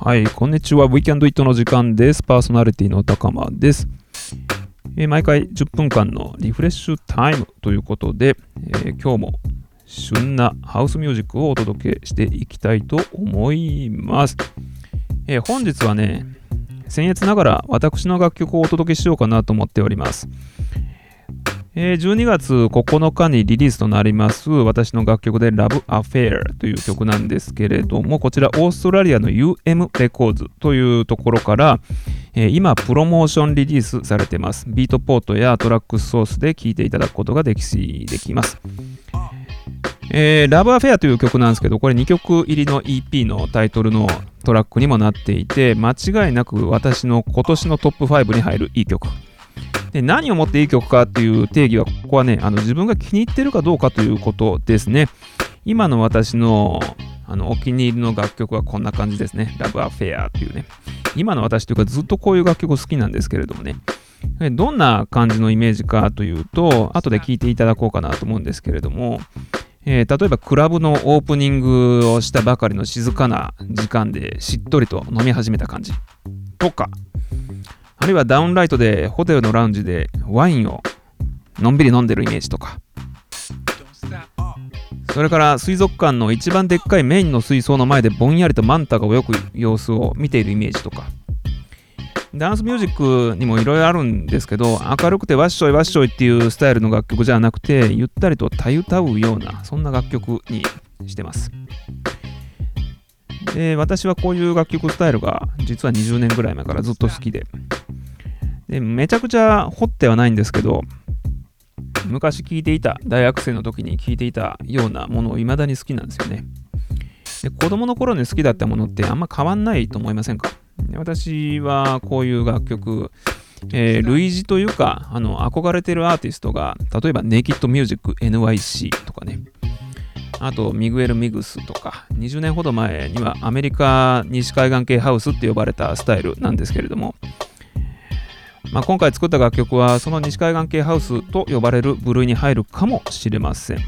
はい、こんにちは。We Can Do It の時間です。パーソナリティの高間です。えー、毎回10分間のリフレッシュタイムということで、えー、今日も旬なハウスミュージックをお届けしていきたいと思います。えー、本日はね、僭越ながら私の楽曲をお届けしようかなと思っております。えー、12月9日にリリースとなります私の楽曲で Love Affair という曲なんですけれどもこちらオーストラリアの UM レコーズというところから、えー、今プロモーションリリースされてますビートポートやトラックソースで聴いていただくことができできますえー、ラブアフェアという曲なんですけど、これ2曲入りの EP のタイトルのトラックにもなっていて、間違いなく私の今年のトップ5に入るいい曲で何をもっていい曲かっていう定義は、ここはね、あの自分が気に入ってるかどうかということですね。今の私のあのお気に入りの楽曲はこんな感じですね。Love Affair っていうね。今の私というかずっとこういう楽曲好きなんですけれどもね。どんな感じのイメージかというと、後で聴いていただこうかなと思うんですけれども、えー、例えばクラブのオープニングをしたばかりの静かな時間でしっとりと飲み始めた感じ。とか、あるいはダウンライトでホテルのラウンジでワインをのんびり飲んでるイメージとか。それから水族館の一番でっかいメインの水槽の前でぼんやりとマンタが泳ぐ様子を見ているイメージとか。ダンスミュージックにもいろいろあるんですけど明るくてワッショイワッショイっていうスタイルの楽曲じゃなくてゆったりとたゆたうようなそんな楽曲にしてます。で私はこういう楽曲スタイルが実は20年ぐらい前からずっと好きで。でめちゃくちゃ掘ってはないんですけど昔聴いていた大学生の時に聴いていたようなものを未だに好きなんですよね。で子供の頃に好きだったものってあんま変わんないと思いませんか？私はこういう楽曲えー、類似というかあの憧れてるアーティストが例えばネイキッドミュージック NYC とかね。あとミグエル・ミグスとか。20年ほど前にはアメリカ西海岸系ハウスって呼ばれたスタイルなんですけれども。まあ、今回作った楽曲はその西海岸系ハウスと呼ばれる部類に入るかもしれません。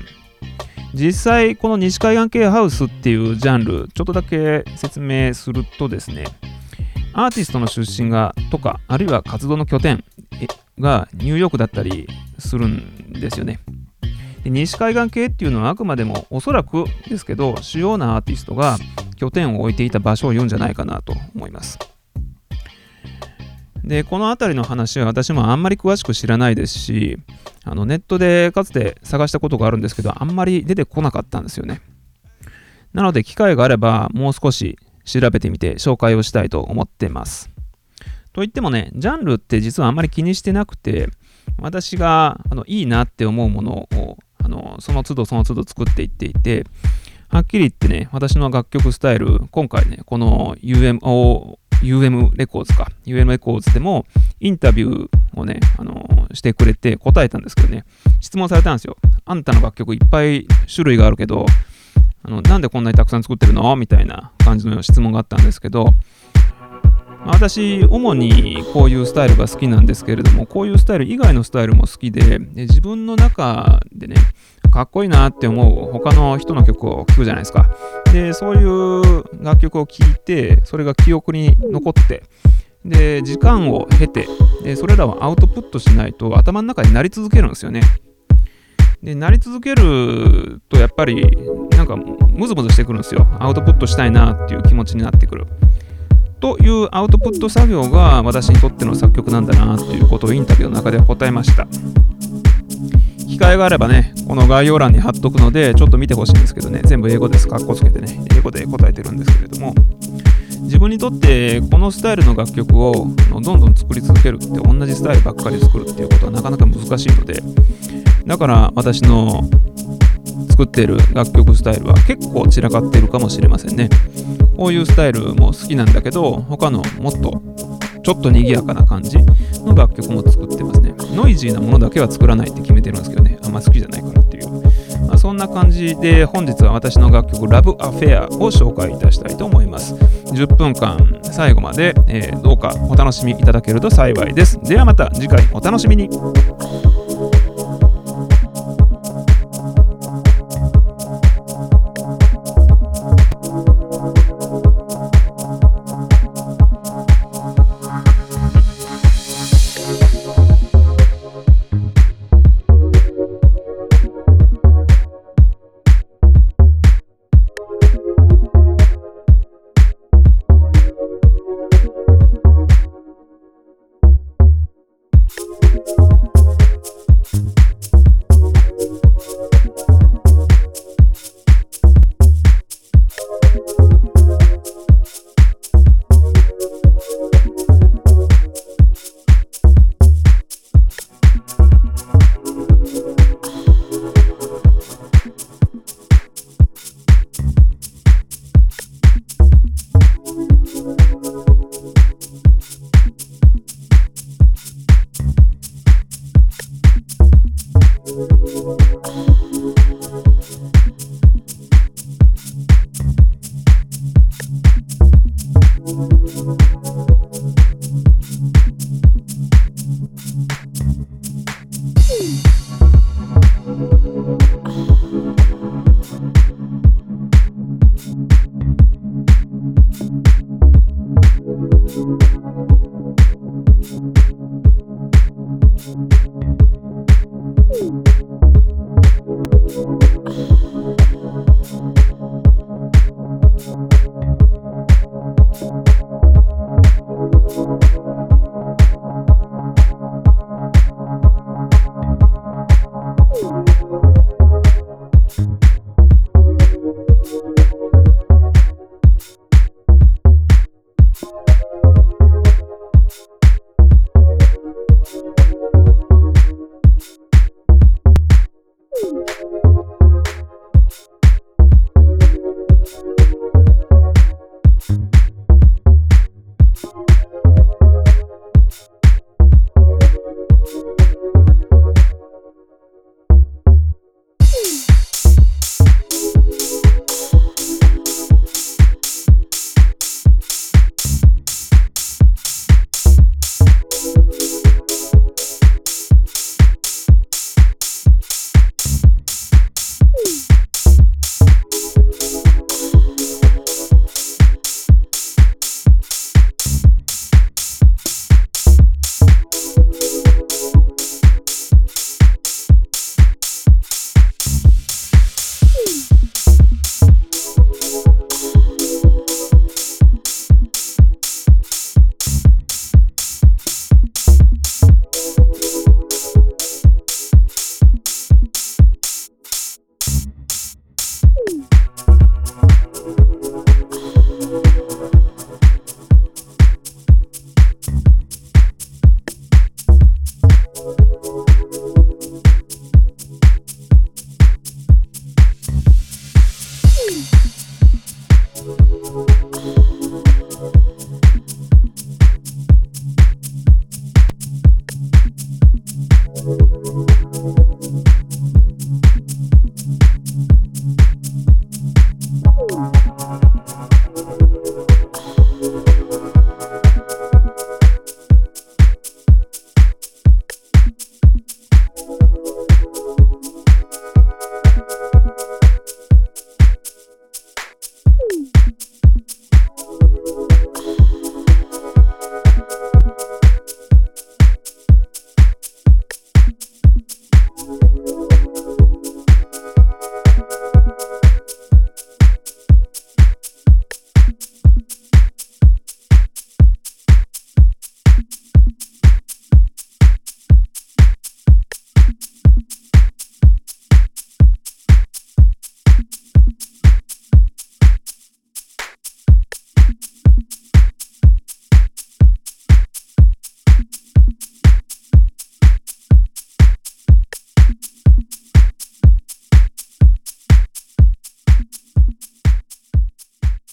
実際この西海岸系ハウスっていうジャンルちょっとだけ説明するとですねアーティストの出身がとかあるいは活動の拠点がニューヨークだったりするんですよねで西海岸系っていうのはあくまでもおそらくですけど主要なアーティストが拠点を置いていた場所を言うんじゃないかなと思いますで、この辺りの話は私もあんまり詳しく知らないですし、あのネットでかつて探したことがあるんですけど、あんまり出てこなかったんですよね。なので、機会があれば、もう少し調べてみて紹介をしたいと思ってます。といってもね、ジャンルって実はあんまり気にしてなくて、私があのいいなって思うものをあのその都度その都度作っていっていて、はっきり言ってね、私の楽曲スタイル、今回ね、この UMO UM レコーズか、UM レコーズでもインタビューをね、あの、してくれて答えたんですけどね、質問されたんですよ。あんたの楽曲いっぱい種類があるけど、あのなんでこんなにたくさん作ってるの？みたいな感じの質問があったんですけど、まあ私、主にこういうスタイルが好きなんですけれども、こういうスタイル以外のスタイルも好きで、で自分の中でね、かっこいいなって思う他の人の曲を聴くじゃないですか。で、そういう楽曲を聴いて、それが記憶に残って、で、時間を経て、でそれらをアウトプットしないと頭の中になり続けるんですよね。で、なり続けるとやっぱりなんかムズムズしてくるんですよ。アウトプットしたいなっていう気持ちになってくる。というアウトプット作業が私にとっての作曲なんだなということをインタビューの中で答えました。機会があればね、この概要欄に貼っとくので、ちょっと見てほしいんですけどね、全部英語です。かっこつけてね、英語で答えてるんですけれども、自分にとってこのスタイルの楽曲をどんどん作り続けるって同じスタイルばっかり作るっていうことはなかなか難しいので、だから私の作っている楽曲スタイルは結構散らかっているかもしれませんね。こういうスタイルも好きなんだけど、他のもっとちょっと賑やかな感じの楽曲も作ってますね。ノイジーなものだけは作らないって決めてるんですけどね、あんま好きじゃないからっていう。そんな感じで本日は私の楽曲 Love Affair を紹介いたしたいと思います。10分間最後まで、えー、どうかお楽しみいただけると幸いです。ではまた次回お楽しみに。